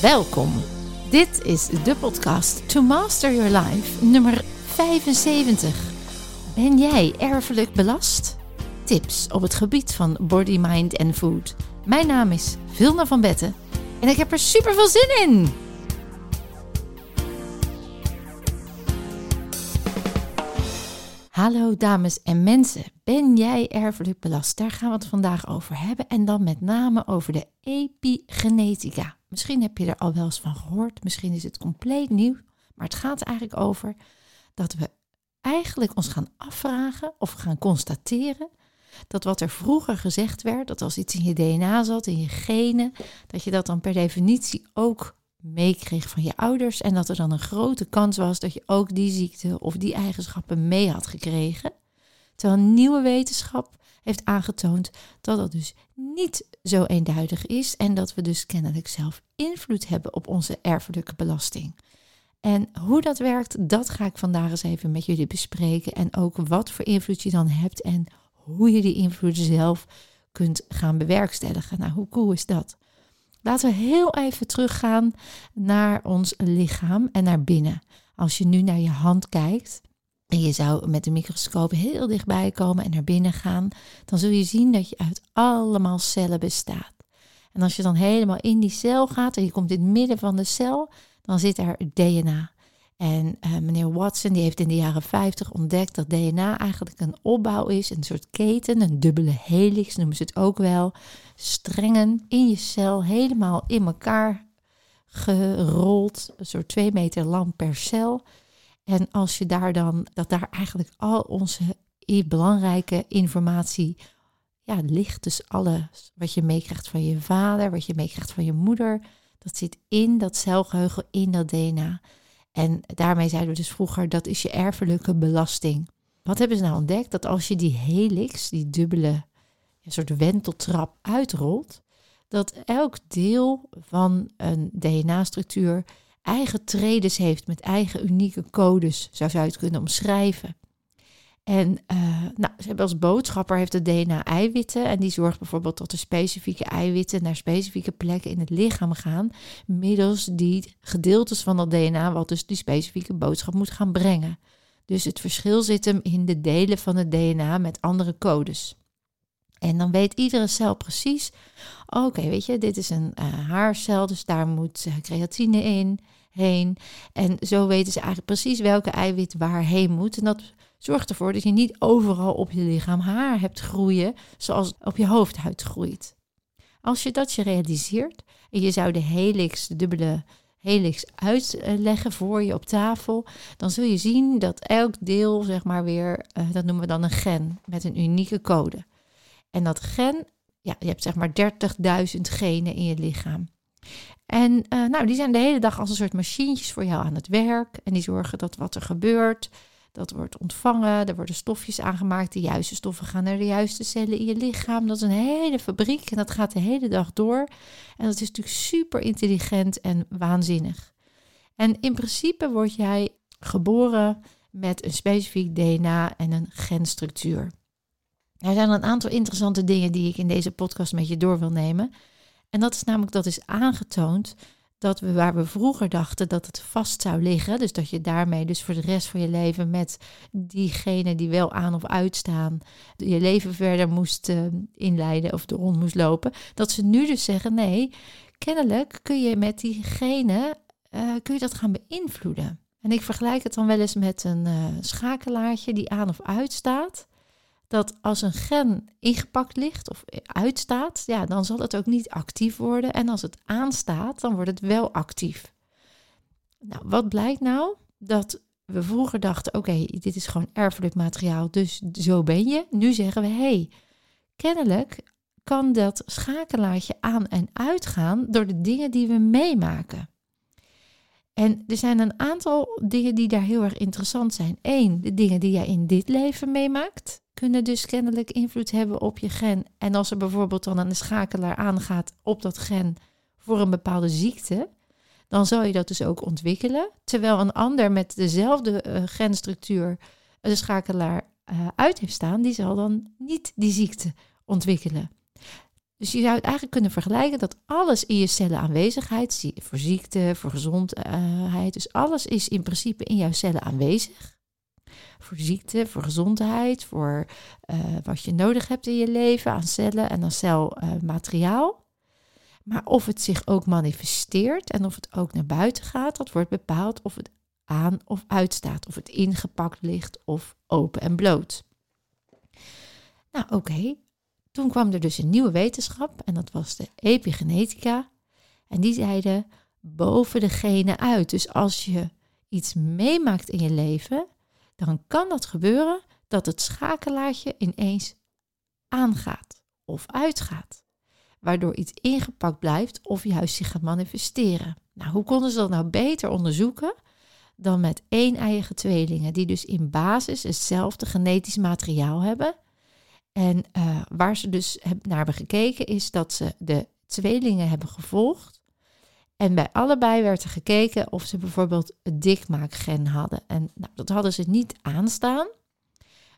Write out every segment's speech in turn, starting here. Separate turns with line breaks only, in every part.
Welkom. Dit is de podcast To Master Your Life nummer 75. Ben jij erfelijk belast? Tips op het gebied van body, mind en food. Mijn naam is Vilna van Betten en ik heb er super veel zin in. Hallo dames en mensen, ben jij erfelijk belast? Daar gaan we het vandaag over hebben en dan met name over de epigenetica. Misschien heb je er al wel eens van gehoord, misschien is het compleet nieuw, maar het gaat eigenlijk over dat we eigenlijk ons gaan afvragen of gaan constateren dat wat er vroeger gezegd werd, dat als iets in je DNA zat, in je genen, dat je dat dan per definitie ook meekreeg van je ouders en dat er dan een grote kans was dat je ook die ziekte of die eigenschappen mee had gekregen. Terwijl nieuwe wetenschap heeft aangetoond dat dat dus niet zo eenduidig is en dat we dus kennelijk zelf invloed hebben op onze erfelijke belasting. En hoe dat werkt, dat ga ik vandaag eens even met jullie bespreken en ook wat voor invloed je dan hebt en hoe je die invloed zelf kunt gaan bewerkstelligen. Nou, hoe cool is dat? Laten we heel even teruggaan naar ons lichaam en naar binnen. Als je nu naar je hand kijkt en je zou met de microscoop heel dichtbij komen en naar binnen gaan, dan zul je zien dat je uit allemaal cellen bestaat. En als je dan helemaal in die cel gaat en je komt in het midden van de cel, dan zit er DNA. En uh, meneer Watson die heeft in de jaren 50 ontdekt dat DNA eigenlijk een opbouw is, een soort keten, een dubbele helix noemen ze het ook wel. Strengen in je cel helemaal in elkaar gerold, een soort twee meter lang per cel. En als je daar dan, dat daar eigenlijk al onze belangrijke informatie ja, ligt. Dus alles wat je meekrijgt van je vader, wat je meekrijgt van je moeder, dat zit in dat celgeheugen, in dat DNA. En daarmee zeiden we dus vroeger, dat is je erfelijke belasting. Wat hebben ze nou ontdekt? Dat als je die helix, die dubbele soort wenteltrap uitrolt, dat elk deel van een DNA-structuur eigen tredes heeft met eigen unieke codes, zou je het kunnen omschrijven. En uh, nou, ze hebben als boodschapper heeft het DNA eiwitten en die zorgt bijvoorbeeld dat de specifieke eiwitten naar specifieke plekken in het lichaam gaan, middels die gedeeltes van dat DNA wat dus die specifieke boodschap moet gaan brengen. Dus het verschil zit hem in de delen van het DNA met andere codes. En dan weet iedere cel precies, oké, weet je, dit is een uh, haarcel, dus daar moet uh, creatine in, heen. En zo weten ze eigenlijk precies welke eiwit waarheen moet. En dat Zorg ervoor dat je niet overal op je lichaam haar hebt groeien zoals op je hoofdhuid groeit. Als je dat je realiseert en je zou de helix, de dubbele helix uitleggen voor je op tafel, dan zul je zien dat elk deel, zeg maar weer, uh, dat noemen we dan een gen met een unieke code. En dat gen, ja, je hebt zeg maar 30.000 genen in je lichaam. En uh, nou, die zijn de hele dag als een soort machientjes voor jou aan het werk. En die zorgen dat wat er gebeurt, dat wordt ontvangen, er worden stofjes aangemaakt, de juiste stoffen gaan naar de juiste cellen in je lichaam. Dat is een hele fabriek en dat gaat de hele dag door. En dat is natuurlijk super intelligent en waanzinnig. En in principe word jij geboren met een specifiek DNA en een genstructuur. Er zijn een aantal interessante dingen die ik in deze podcast met je door wil nemen. En dat is namelijk dat is aangetoond dat we waar we vroeger dachten dat het vast zou liggen, dus dat je daarmee dus voor de rest van je leven met diegenen die wel aan of uitstaan, je leven verder moest uh, inleiden of de rond moest lopen, dat ze nu dus zeggen nee, kennelijk kun je met diegenen uh, kun je dat gaan beïnvloeden. En ik vergelijk het dan wel eens met een uh, schakelaartje die aan of uitstaat dat als een gen ingepakt ligt of uitstaat, ja, dan zal het ook niet actief worden. En als het aanstaat, dan wordt het wel actief. Nou, wat blijkt nou? Dat we vroeger dachten, oké, dit is gewoon erfelijk materiaal, dus zo ben je. Nu zeggen we, hé, hey, kennelijk kan dat schakelaartje aan en uitgaan door de dingen die we meemaken. En er zijn een aantal dingen die daar heel erg interessant zijn. Eén, de dingen die jij in dit leven meemaakt kunnen dus kennelijk invloed hebben op je gen. En als er bijvoorbeeld dan een schakelaar aangaat op dat gen voor een bepaalde ziekte, dan zal je dat dus ook ontwikkelen. Terwijl een ander met dezelfde uh, genstructuur de schakelaar uh, uit heeft staan, die zal dan niet die ziekte ontwikkelen. Dus je zou het eigenlijk kunnen vergelijken dat alles in je cellen aanwezigheid, voor ziekte, voor gezondheid, dus alles is in principe in jouw cellen aanwezig. Voor ziekte, voor gezondheid, voor uh, wat je nodig hebt in je leven aan cellen en aan celmateriaal. maar of het zich ook manifesteert en of het ook naar buiten gaat, dat wordt bepaald of het aan of uitstaat, of het ingepakt ligt of open en bloot. Nou oké, toen kwam er dus een nieuwe wetenschap en dat was de epigenetica. En die zeiden boven de genen uit. Dus als je iets meemaakt in je leven, dan kan dat gebeuren dat het schakelaartje ineens aangaat of uitgaat. Waardoor iets ingepakt blijft of juist zich gaat manifesteren. Nou, hoe konden ze dat nou beter onderzoeken dan met één-eiige tweelingen, die dus in basis hetzelfde genetisch materiaal hebben? En uh, waar ze dus naar hebben gekeken is dat ze de tweelingen hebben gevolgd. En bij allebei werd er gekeken of ze bijvoorbeeld het dikmaakgen hadden. En nou, dat hadden ze niet aanstaan.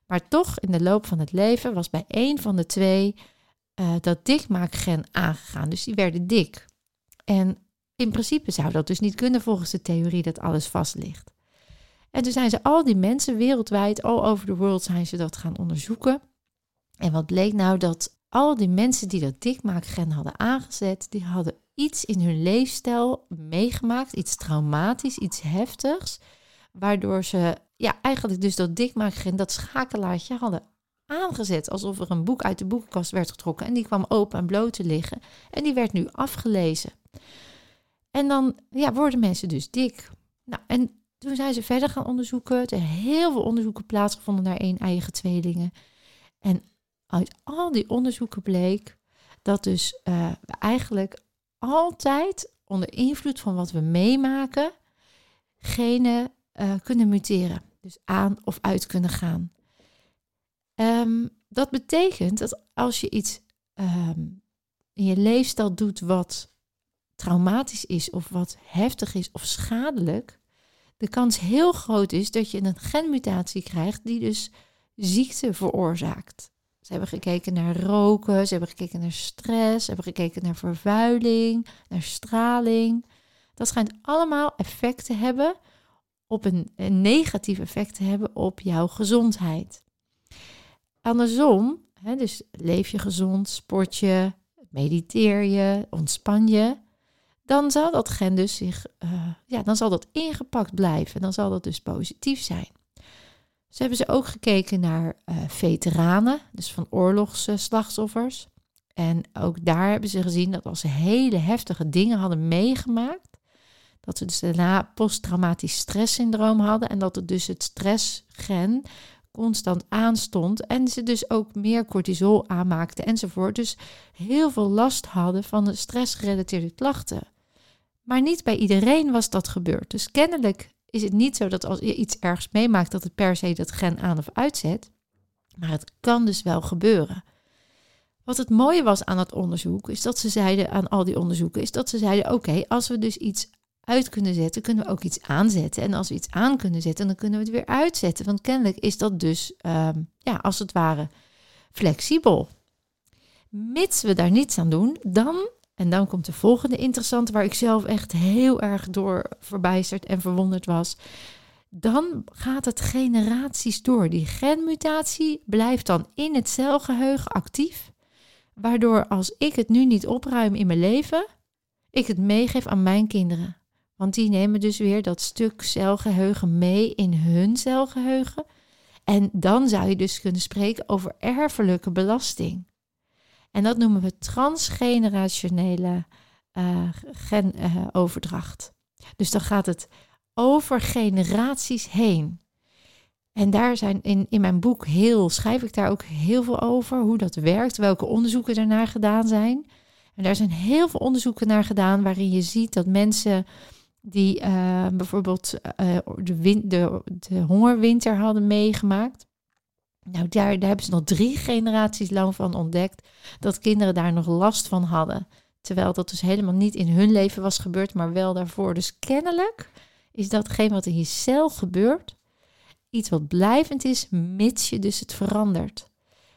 Maar toch in de loop van het leven was bij één van de twee uh, dat dikmaakgen aangegaan. Dus die werden dik. En in principe zou dat dus niet kunnen volgens de theorie dat alles vast ligt. En toen zijn ze al die mensen wereldwijd, all over the world, zijn ze dat gaan onderzoeken. En wat bleek nou dat al die mensen die dat dikmaakgen hadden aangezet, die hadden iets in hun leefstijl meegemaakt, iets traumatisch, iets heftigs, waardoor ze ja, eigenlijk dus dat dikmaakgen, dat schakelaartje hadden aangezet, alsof er een boek uit de boekenkast werd getrokken en die kwam open en bloot te liggen en die werd nu afgelezen. En dan ja, worden mensen dus dik. Nou, en toen zijn ze verder gaan onderzoeken. Er zijn heel veel onderzoeken plaatsgevonden naar één eigen tweelingen. En uit al die onderzoeken bleek dat dus we eigenlijk altijd onder invloed van wat we meemaken, genen uh, kunnen muteren. Dus aan of uit kunnen gaan. Um, dat betekent dat als je iets um, in je leefstijl doet wat traumatisch is of wat heftig is of schadelijk, de kans heel groot is dat je een genmutatie krijgt die dus ziekte veroorzaakt. Ze hebben gekeken naar roken, ze hebben gekeken naar stress, ze hebben gekeken naar vervuiling, naar straling. Dat schijnt allemaal effect te hebben op een, negatief effect te hebben op jouw gezondheid. Andersom, hè, dus leef je gezond, sport je, mediteer je, ontspan je, dan zal dat gen dus zich, uh, ja, dan zal dat ingepakt blijven. Dan zal dat dus positief zijn. Ze hebben ze ook gekeken naar uh, veteranen, dus van oorlogsslachtoffers. En ook daar hebben ze gezien dat als ze hele heftige dingen hadden meegemaakt, dat ze dus daarna posttraumatisch stresssyndroom hadden en dat het dus het stressgen constant aanstond en ze dus ook meer cortisol aanmaakten enzovoort. Dus heel veel last hadden van de stressgerelateerde klachten. Maar niet bij iedereen was dat gebeurd. Dus kennelijk is het niet zo dat als je iets ergens meemaakt dat het per se dat gen aan of uitzet. Maar het kan dus wel gebeuren. Wat het mooie was aan het onderzoek, is dat ze zeiden aan al die onderzoeken, is dat ze zeiden: oké, als we dus iets uit kunnen zetten, kunnen we ook iets aanzetten. En als we iets aan kunnen zetten, dan kunnen we het weer uitzetten. Want kennelijk is dat dus, um, ja, als het ware, flexibel. Mits we daar niets aan doen, dan en dan komt de volgende interessante, waar ik zelf echt heel erg door verbijsterd en verwonderd was. Dan gaat het generaties door. Die genmutatie blijft dan in het celgeheugen actief. Waardoor als ik het nu niet opruim in mijn leven, ik het meegeef aan mijn kinderen. Want die nemen dus weer dat stuk celgeheugen mee in hun celgeheugen. En dan zou je dus kunnen spreken over erfelijke belasting. En dat noemen we transgenerationele uh, genoverdracht. dus dan gaat het over generaties heen. En daar zijn in, in mijn boek heel, schrijf ik daar ook heel veel over, hoe dat werkt, welke onderzoeken daarnaar gedaan zijn. En daar zijn heel veel onderzoeken naar gedaan waarin je ziet dat mensen die uh, bijvoorbeeld de, de, de hongerwinter hadden meegemaakt, nou, daar, hebben ze nog drie generaties lang van ontdekt dat kinderen daar nog last van hadden. Terwijl dat dus helemaal niet in hun leven was gebeurd, maar wel daarvoor. Dus kennelijk is datgene wat in je cel gebeurt iets wat blijvend is, mits je dus het verandert.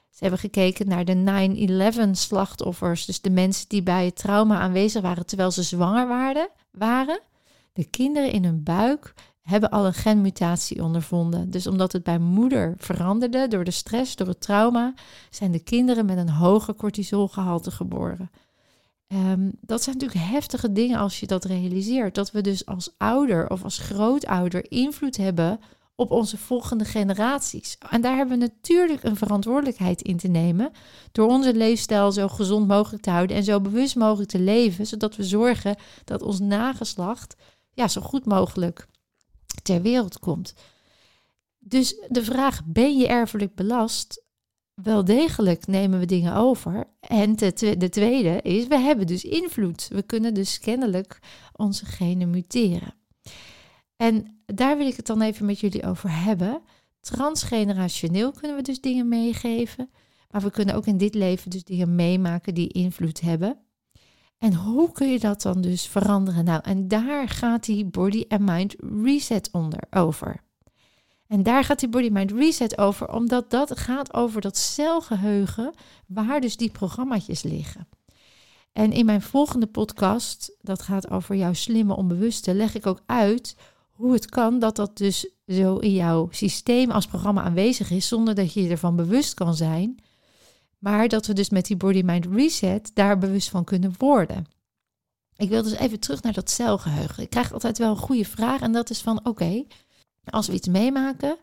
Ze hebben gekeken naar de 9-11 slachtoffers, dus de mensen die bij het trauma aanwezig waren terwijl ze zwanger waren. De kinderen in hun buik hebben al een genmutatie ondervonden. Dus omdat het bij moeder veranderde door de stress, door het trauma, zijn de kinderen met een hoger cortisolgehalte geboren. Um, dat zijn natuurlijk heftige dingen als je dat realiseert. Dat we dus als ouder of als grootouder invloed hebben op onze volgende generaties. En daar hebben we natuurlijk een verantwoordelijkheid in te nemen door onze leefstijl zo gezond mogelijk te houden en zo bewust mogelijk te leven, zodat we zorgen dat ons nageslacht ja, zo goed mogelijk ter wereld komt. Dus de vraag: ben je erfelijk belast? Wel degelijk nemen we dingen over. En de tweede is: we hebben dus invloed. We kunnen dus kennelijk onze genen muteren. En daar wil ik het dan even met jullie over hebben. Transgenerationeel kunnen we dus dingen meegeven. Maar we kunnen ook in dit leven dus dingen meemaken die invloed hebben. En hoe kun je dat dan dus veranderen? Nou, en daar gaat die Body and Mind Reset onder over. En daar gaat die Body Mind Reset over, omdat dat gaat over dat celgeheugen waar dus die programmaatjes liggen. En in mijn volgende podcast, dat gaat over jouw slimme onbewuste, leg ik ook uit hoe het kan dat dat dus zo in jouw systeem als programma aanwezig is, zonder dat je je ervan bewust kan zijn. Maar dat we dus met die body mind reset daar bewust van kunnen worden. Ik wil dus even terug naar dat celgeheugen. Ik krijg altijd wel een goede vraag en dat is van oké, als we iets meemaken,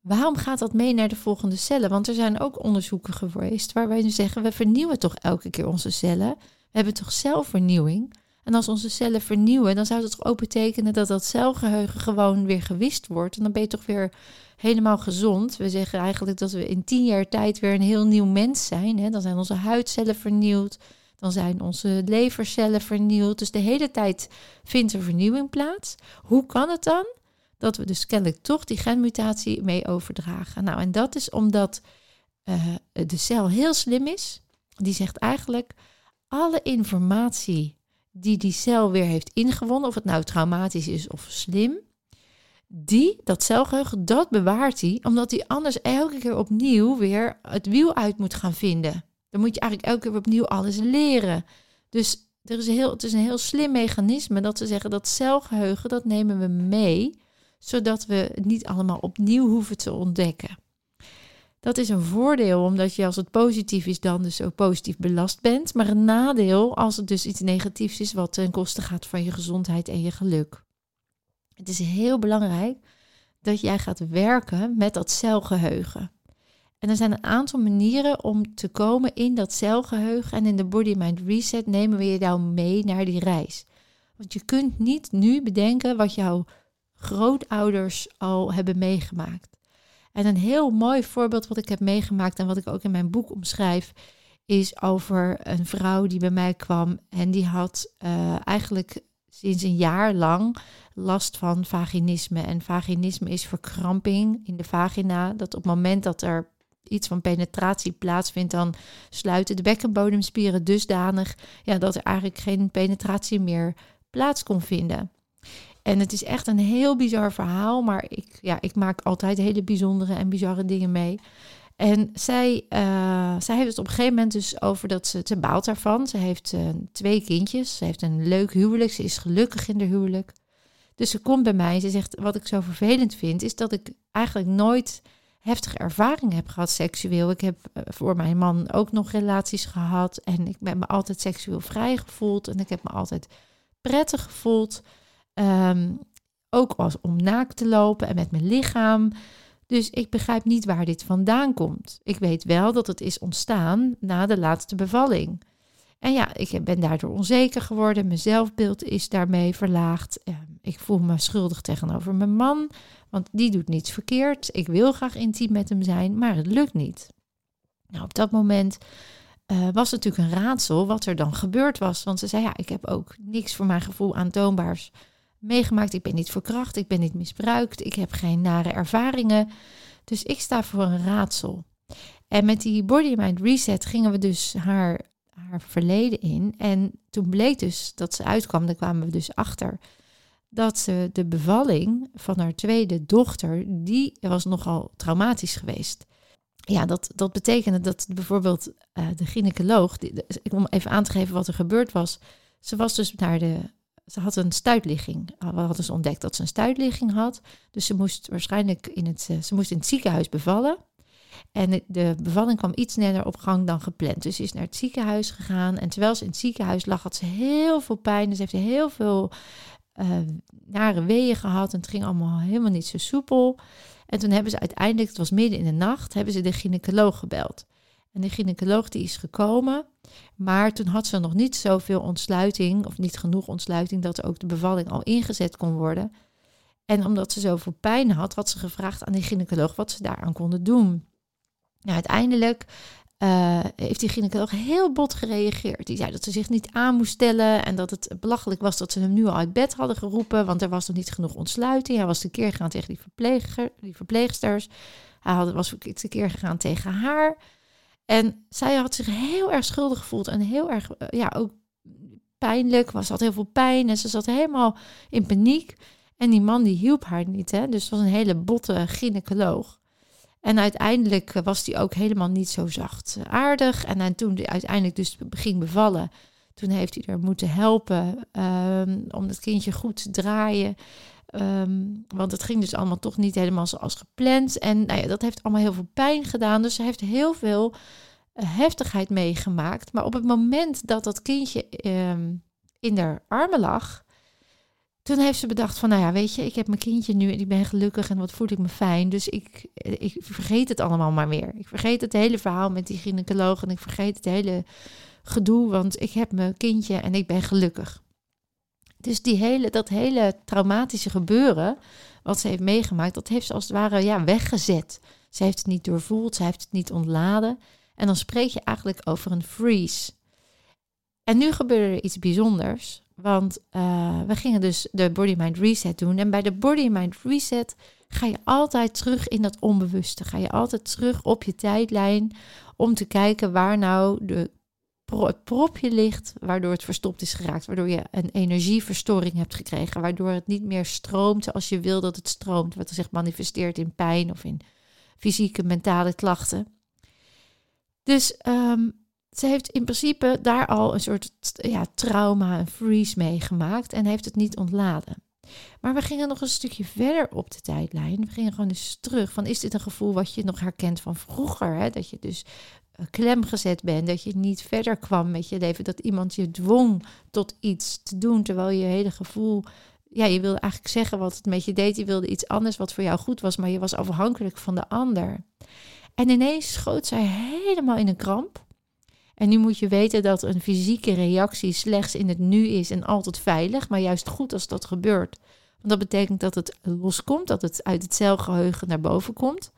waarom gaat dat mee naar de volgende cellen? Want er zijn ook onderzoeken geweest waarbij ze zeggen we vernieuwen toch elke keer onze cellen. We hebben toch zelfvernieuwing. En als onze cellen vernieuwen, dan zou dat toch ook betekenen dat dat celgeheugen gewoon weer gewist wordt. En dan ben je toch weer helemaal gezond. We zeggen eigenlijk dat we in tien jaar tijd weer een heel nieuw mens zijn. Hè? Dan zijn onze huidcellen vernieuwd. Dan zijn onze levercellen vernieuwd. Dus de hele tijd vindt er vernieuwing plaats. Hoe kan het dan dat we dus kennelijk toch die genmutatie mee overdragen? Nou, en dat is omdat uh, de cel heel slim is. Die zegt eigenlijk alle informatie die die cel weer heeft ingewonnen, of het nou traumatisch is of slim, die, dat celgeheugen, dat bewaart hij, omdat hij anders elke keer opnieuw weer het wiel uit moet gaan vinden. Dan moet je eigenlijk elke keer opnieuw alles leren. Dus er is heel, het is een heel slim mechanisme dat ze zeggen dat celgeheugen, dat nemen we mee, zodat we het niet allemaal opnieuw hoeven te ontdekken. Dat is een voordeel omdat je als het positief is dan dus ook positief belast bent. Maar een nadeel als het dus iets negatiefs is wat ten koste gaat van je gezondheid en je geluk. Het is heel belangrijk dat jij gaat werken met dat celgeheugen. En er zijn een aantal manieren om te komen in dat celgeheugen. En in de Body Mind Reset nemen we je nou mee naar die reis. Want je kunt niet nu bedenken wat jouw grootouders al hebben meegemaakt. En een heel mooi voorbeeld wat ik heb meegemaakt en wat ik ook in mijn boek omschrijf, is over een vrouw die bij mij kwam en die had uh, eigenlijk sinds een jaar lang last van vaginisme. En vaginisme is verkramping in de vagina. Dat op het moment dat er iets van penetratie plaatsvindt, dan sluiten de bekkenbodemspieren dusdanig ja, dat er eigenlijk geen penetratie meer plaats kon vinden. En het is echt een heel bizar verhaal, maar ik, ja, ik maak altijd hele bijzondere en bizarre dingen mee. En zij, uh, zij heeft het op een gegeven moment dus over dat ze, ze baalt daarvan. Ze heeft uh, twee kindjes, ze heeft een leuk huwelijk, ze is gelukkig in de huwelijk. Dus ze komt bij mij en ze zegt, wat ik zo vervelend vind, is dat ik eigenlijk nooit heftige ervaring heb gehad seksueel. Ik heb uh, voor mijn man ook nog relaties gehad en ik ben me altijd seksueel vrij gevoeld en ik heb me altijd prettig gevoeld. Um, ook als om naakt te lopen en met mijn lichaam. Dus ik begrijp niet waar dit vandaan komt. Ik weet wel dat het is ontstaan na de laatste bevalling. En ja, ik ben daardoor onzeker geworden. Mijn zelfbeeld is daarmee verlaagd. Ehm, ik voel me schuldig tegenover mijn man, want die doet niets verkeerd. Ik wil graag intiem met hem zijn, maar het lukt niet. Nou, op dat moment uh, was het natuurlijk een raadsel wat er dan gebeurd was. Want ze zei, ja, ik heb ook niks voor mijn gevoel aantoonbaars meegemaakt. Ik ben niet verkracht, ik ben niet misbruikt, ik heb geen nare ervaringen. Dus ik sta voor een raadsel. En met die Body Mind Reset gingen we dus haar, haar verleden in. En toen bleek dus dat ze uitkwam, daar kwamen we dus achter, dat ze de bevalling van haar tweede dochter, die was nogal traumatisch geweest. ja, dat, dat betekende dat bijvoorbeeld uh, de gynaecoloog, om even aan te geven wat er gebeurd was. Ze was dus naar de, ze had een stuitligging. We hadden ze ontdekt dat ze een stuitligging had. Dus ze moest waarschijnlijk in het, ze moest in het ziekenhuis bevallen. En de bevalling kwam iets sneller op gang dan gepland. Dus ze is naar het ziekenhuis gegaan. En terwijl ze in het ziekenhuis lag, had ze heel veel pijn. Dus ze heeft heel veel uh, nare weeën gehad. En het ging allemaal helemaal niet zo soepel. En toen hebben ze uiteindelijk, het was midden in de nacht, hebben ze de gynaecoloog gebeld. En de gynaecoloog die is gekomen, maar toen had ze nog niet zoveel ontsluiting, of niet genoeg ontsluiting, dat ook de bevalling al ingezet kon worden. En omdat ze zoveel pijn had, had ze gevraagd aan de gynaecoloog wat ze daaraan konden doen. Nou, uiteindelijk uh, heeft die gynaecoloog heel bot gereageerd. Die zei dat ze zich niet aan moest stellen en dat het belachelijk was dat ze hem nu al uit bed hadden geroepen, want er was nog niet genoeg ontsluiting. Hij was de keer gegaan tegen die, verpleger, die verpleegsters. Hij had, was de keer gegaan tegen haar. En zij had zich heel erg schuldig gevoeld en heel erg, uh, ja, ook pijnlijk. Was, had heel veel pijn en ze zat helemaal in paniek. En die man die hielp haar niet, hè. Dus was een hele botte gynaecoloog. En uiteindelijk eh, was die ook helemaal niet zo zacht eh, aardig. En toen hij uiteindelijk dus ging bevallen, toen heeft hij er moeten helpen um, om het kindje goed te draaien. Um, want het ging dus allemaal toch niet helemaal zoals gepland. En nou ja, dat heeft allemaal heel veel pijn gedaan. Dus ze heeft heel veel uh, heftigheid meegemaakt. Maar op het moment dat dat kindje um, in haar armen lag, toen heeft ze bedacht van, nou ja, weet je, ik heb mijn kindje nu en ik ben gelukkig en wat voel ik me fijn. Dus ik, ik vergeet het allemaal maar weer. Ik vergeet het hele verhaal met die gynaecoloog en ik vergeet het hele gedoe, want ik heb mijn kindje en ik ben gelukkig. Dus die hele, dat hele traumatische gebeuren, wat ze heeft meegemaakt, dat heeft ze als het ware ja, weggezet. Ze heeft het niet doorvoeld, ze heeft het niet ontladen. En dan spreek je eigenlijk over een freeze. En nu gebeurde er iets bijzonders. Want uh, we gingen dus de Body Mind Reset doen. En bij de Body Mind Reset ga je altijd terug in dat onbewuste. Ga je altijd terug op je tijdlijn om te kijken waar nou de het propje ligt, waardoor het verstopt is geraakt, waardoor je een energieverstoring hebt gekregen, waardoor het niet meer stroomt zoals je wil dat het stroomt, wat zich manifesteert in pijn of in fysieke, mentale klachten. Dus um, ze heeft in principe daar al een soort ja, trauma, een freeze meegemaakt en heeft het niet ontladen. Maar we gingen nog een stukje verder op de tijdlijn. We gingen gewoon eens terug van is dit een gevoel wat je nog herkent van vroeger? Hè? Dat je dus klem gezet bent, dat je niet verder kwam met je leven, dat iemand je dwong tot iets te doen, terwijl je hele gevoel, ja, je wilde eigenlijk zeggen wat het met je deed, je wilde iets anders wat voor jou goed was, maar je was afhankelijk van de ander. En ineens schoot zij helemaal in een kramp. En nu moet je weten dat een fysieke reactie slechts in het nu is en altijd veilig, maar juist goed als dat gebeurt. Want dat betekent dat het loskomt, dat het uit het celgeheugen naar boven komt.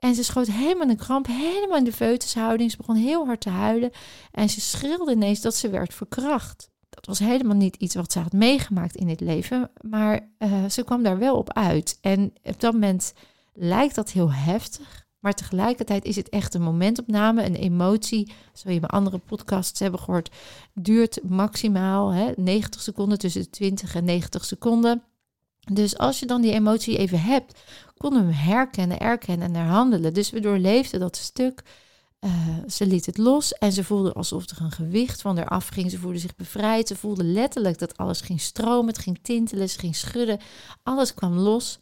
En ze schoot helemaal de kramp, helemaal in de feutushouding. Ze begon heel hard te huilen en ze schreeuwde ineens dat ze werd verkracht. Dat was helemaal niet iets wat ze had meegemaakt in het leven, maar uh, ze kwam daar wel op uit. En op dat moment lijkt dat heel heftig. Maar tegelijkertijd is het echt een momentopname, een emotie. Zoals je bij andere podcasts hebben gehoord, duurt maximaal hè, 90 seconden, tussen de 20 en 90 seconden. Dus als je dan die emotie even hebt, we hem herkennen, erkennen en herhandelen. Dus we doorleefden dat stuk. Uh, ze liet het los en ze voelde alsof er een gewicht van haar afging. Ze voelde zich bevrijd. Ze voelde letterlijk dat alles ging stromen, het ging tintelen, ze ging schudden. Alles kwam los.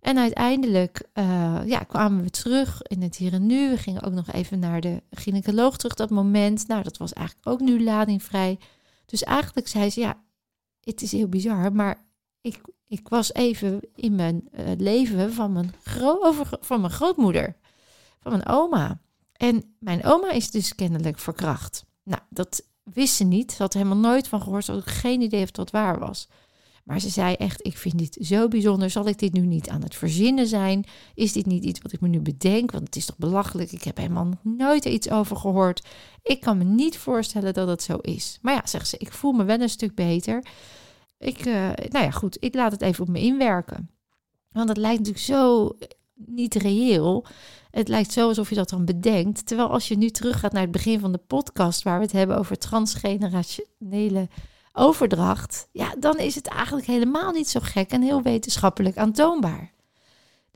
En uiteindelijk uh, ja, kwamen we terug in het hier en nu. We gingen ook nog even naar de gynaecoloog terug dat moment. Nou, dat was eigenlijk ook nu ladingvrij. Dus eigenlijk zei ze, ja, het is heel bizar, maar ik, ik was even in mijn uh, leven van mijn, over, van mijn grootmoeder, van mijn oma. En mijn oma is dus kennelijk verkracht. Nou, dat wist ze niet. Ze had helemaal nooit van gehoord. Ze had ook geen idee of dat waar was. Maar ze zei echt, ik vind dit zo bijzonder. Zal ik dit nu niet aan het verzinnen zijn? Is dit niet iets wat ik me nu bedenk? Want het is toch belachelijk? Ik heb helemaal nog nooit iets over gehoord. Ik kan me niet voorstellen dat het zo is. Maar ja, zegt ze, ik voel me wel een stuk beter. Ik, uh, nou ja, goed, ik laat het even op me inwerken. Want het lijkt natuurlijk zo niet reëel. Het lijkt zo alsof je dat dan bedenkt. Terwijl als je nu teruggaat naar het begin van de podcast, waar we het hebben over transgenerationele overdracht, ja, dan is het eigenlijk helemaal niet zo gek en heel wetenschappelijk aantoonbaar.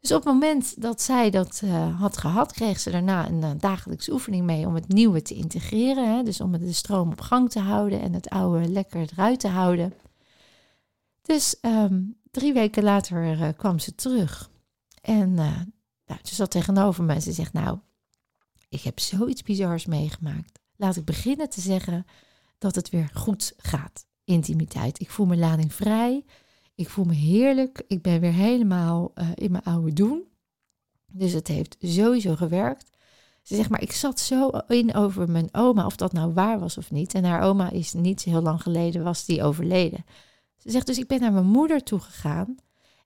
Dus op het moment dat zij dat uh, had gehad, kreeg ze daarna een dagelijkse oefening mee om het nieuwe te integreren. Hè? Dus om de stroom op gang te houden en het oude lekker eruit te houden. Dus um, drie weken later uh, kwam ze terug. En nou, ze zat tegenover me en ze zegt, nou, ik heb zoiets bizars meegemaakt. Laat ik beginnen te zeggen dat het weer goed gaat. Intimiteit. Ik voel me lading vrij. Ik voel me heerlijk. Ik ben weer helemaal uh, in mijn oude doen. Dus het heeft sowieso gewerkt. Ze zegt maar, ik zat zo in over mijn oma, of dat nou waar was of niet. En haar oma is niet heel lang geleden, was die overleden. Ze zegt dus, ik ben naar mijn moeder toegegaan.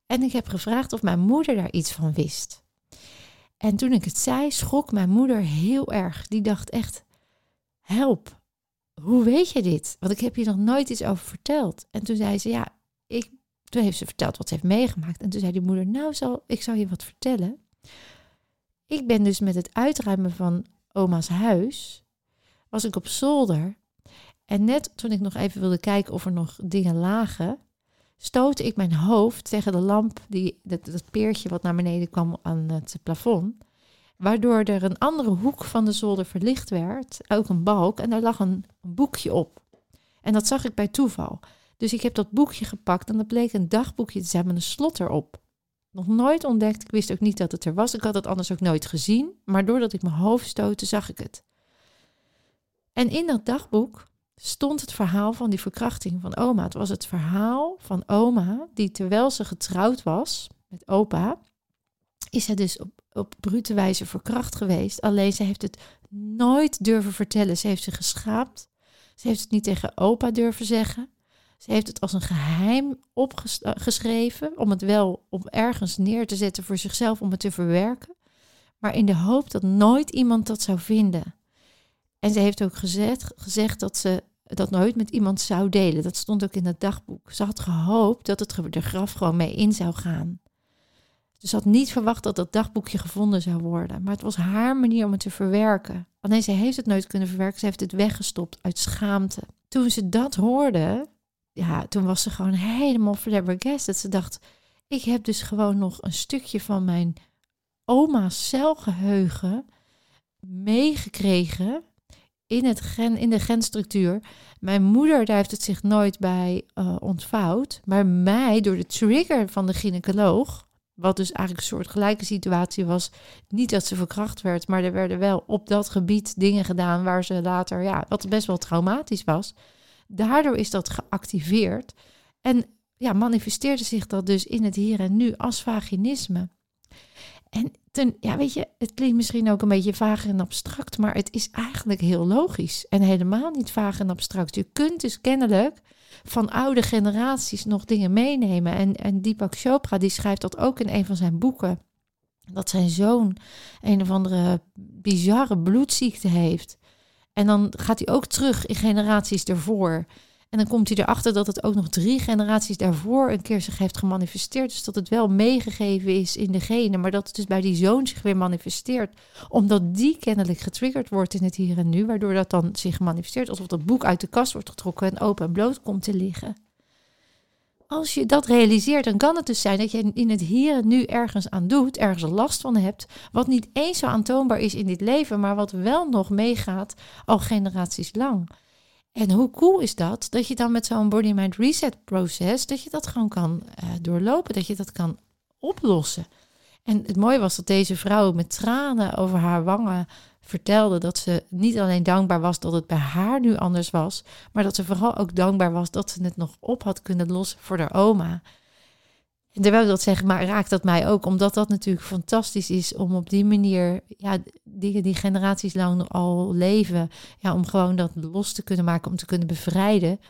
En ik heb gevraagd of mijn moeder daar iets van wist. En toen ik het zei, schrok mijn moeder heel erg. Die dacht echt, help, hoe weet je dit? Want ik heb je nog nooit iets over verteld. En toen zei ze, ja, ik, toen heeft ze verteld wat ze heeft meegemaakt. En toen zei die moeder, nou, zal, ik zal je wat vertellen. Ik ben dus met het uitruimen van oma's huis, was ik op zolder. En net toen ik nog even wilde kijken of er nog dingen lagen, stootte ik mijn hoofd tegen de lamp, die, dat, dat peertje wat naar beneden kwam aan het plafond. Waardoor er een andere hoek van de zolder verlicht werd, ook een balk, en daar lag een, een boekje op. En dat zag ik bij toeval. Dus ik heb dat boekje gepakt en dat bleek een dagboekje te zijn met een slot erop. Nog nooit ontdekt, ik wist ook niet dat het er was. Ik had het anders ook nooit gezien, maar doordat ik mijn hoofd stootte, zag ik het. En in dat dagboek stond het verhaal van die verkrachting van oma. Het was het verhaal van oma, die terwijl ze getrouwd was met opa, is zij dus op, op brute wijze verkracht geweest. Alleen ze heeft het nooit durven vertellen. Ze heeft zich geschaamd. Ze heeft het niet tegen opa durven zeggen. Ze heeft het als een geheim opgeschreven om het wel op ergens neer te zetten voor zichzelf om het te verwerken. Maar in de hoop dat nooit iemand dat zou vinden. En ze heeft ook gezegd, gezegd dat ze dat nooit met iemand zou delen. Dat stond ook in het dagboek. Ze had gehoopt dat het de graf gewoon mee in zou gaan. Dus ze had niet verwacht dat dat dagboekje gevonden zou worden. Maar het was haar manier om het te verwerken. Alleen ze heeft het nooit kunnen verwerken. Ze heeft het weggestopt uit schaamte. Toen ze dat hoorde, ja, toen was ze gewoon helemaal flabbergasted. Ze dacht, ik heb dus gewoon nog een stukje van mijn oma's celgeheugen meegekregen in, het gen, in de genstructuur. Mijn moeder, daar heeft het zich nooit bij uh, ontvouwd. Maar mij, door de trigger van de gynaecoloog, wat dus eigenlijk een soort gelijke situatie was. Niet dat ze verkracht werd, maar er werden wel op dat gebied dingen gedaan waar ze later, ja, wat best wel traumatisch was. Daardoor is dat geactiveerd. En ja, manifesteerde zich dat dus in het hier en nu als vaginisme. En ten, ja, weet je, het klinkt misschien ook een beetje vaag en abstract, maar het is eigenlijk heel logisch en helemaal niet vaag en abstract. Je kunt dus kennelijk van oude generaties nog dingen meenemen. En, en Deepak Chopra die schrijft dat ook in een van zijn boeken. Dat zijn zoon een of andere bizarre bloedziekte heeft. En dan gaat hij ook terug in generaties ervoor. En dan komt hij erachter dat het ook nog drie generaties daarvoor een keer zich heeft gemanifesteerd. Dus dat het wel meegegeven is in de genen, maar dat het dus bij die zoon zich weer manifesteert. Omdat die kennelijk getriggerd wordt in het hier en nu, waardoor dat dan zich manifesteert. Alsof dat boek uit de kast wordt getrokken en open en bloot komt te liggen. Als je dat realiseert, dan kan het dus zijn dat je in het hier en nu ergens aan doet, ergens last van hebt, wat niet eens zo aantoonbaar is in dit leven, maar wat wel nog meegaat al generaties lang. En hoe cool is dat? Dat je dan met zo'n body mind reset proces, dat je dat gewoon kan uh, doorlopen, dat je dat kan oplossen. En het mooie was dat deze vrouw met tranen over haar wangen vertelde dat ze niet alleen dankbaar was dat het bij haar nu anders was, maar dat ze vooral ook dankbaar was dat ze het nog op had kunnen lossen voor haar oma. Terwijl dat zeg, maar raakt dat mij ook, omdat dat natuurlijk fantastisch is om op die manier, ja, dingen die generaties lang al leven, ja, om gewoon dat los te kunnen maken, om te kunnen bevrijden.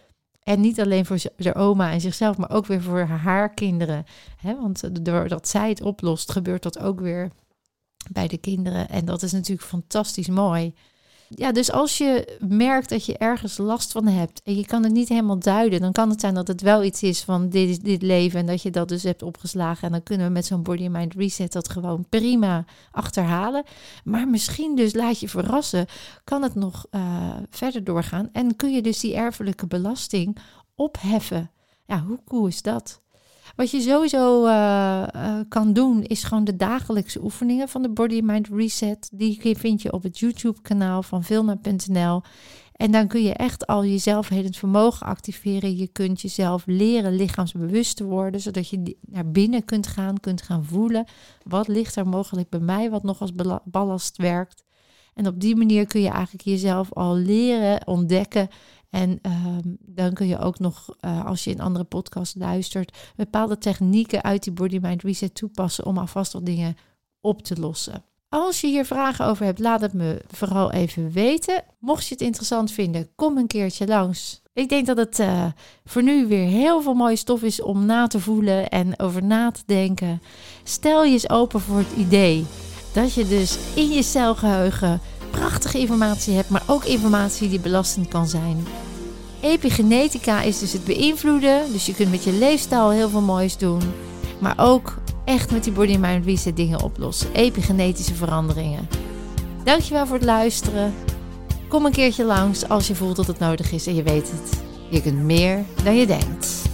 En niet alleen voor de oma en zichzelf, maar ook weer voor haar kinderen. Hè? Want doordat zij het oplost, gebeurt dat ook weer bij de kinderen. En dat is natuurlijk fantastisch mooi. Ja, dus als je merkt dat je ergens last van hebt en je kan het niet helemaal duiden, dan kan het zijn dat het wel iets is van dit dit leven en dat je dat dus hebt opgeslagen. En dan kunnen we met zo'n body mind reset dat gewoon prima achterhalen. Maar misschien dus laat je verrassen, kan het nog uh, verder doorgaan en kun je dus die erfelijke belasting opheffen. Ja, hoe cool is dat? Wat je sowieso uh, uh, kan doen, is gewoon de dagelijkse oefeningen van de Body Mind Reset. Die vind je op het YouTube-kanaal van Vilna.nl. En dan kun je echt al je zelfhelend vermogen activeren. Je kunt jezelf leren lichaamsbewust te worden, zodat je naar binnen kunt gaan, kunt gaan voelen. Wat ligt er mogelijk bij mij, wat nog als ballast werkt. En op die manier kun je eigenlijk jezelf al leren ontdekken. En ehm, dan kun je ook nog, uh, als je in andere podcasts luistert, bepaalde technieken uit die Body Mind Reset toepassen om alvast al dingen op te lossen. Als je hier vragen over hebt, laat het me vooral even weten. Mocht je het interessant vinden, kom een keertje langs. Ik denk dat het uh, voor nu weer heel veel mooie stof is om na te voelen en over na te denken. Stel je eens open voor het idee dat je dus in je celgeheugen prachtige informatie hebt, maar ook informatie die belastend kan zijn. Epigenetica is dus het beïnvloeden, dus je kunt met je leefstijl heel veel moois doen, maar ook echt met die body mind reset dingen oplossen, epigenetische veranderingen. Dankjewel voor het luisteren. Kom een keertje langs als je voelt dat het nodig is en je weet het. Je kunt meer dan je denkt.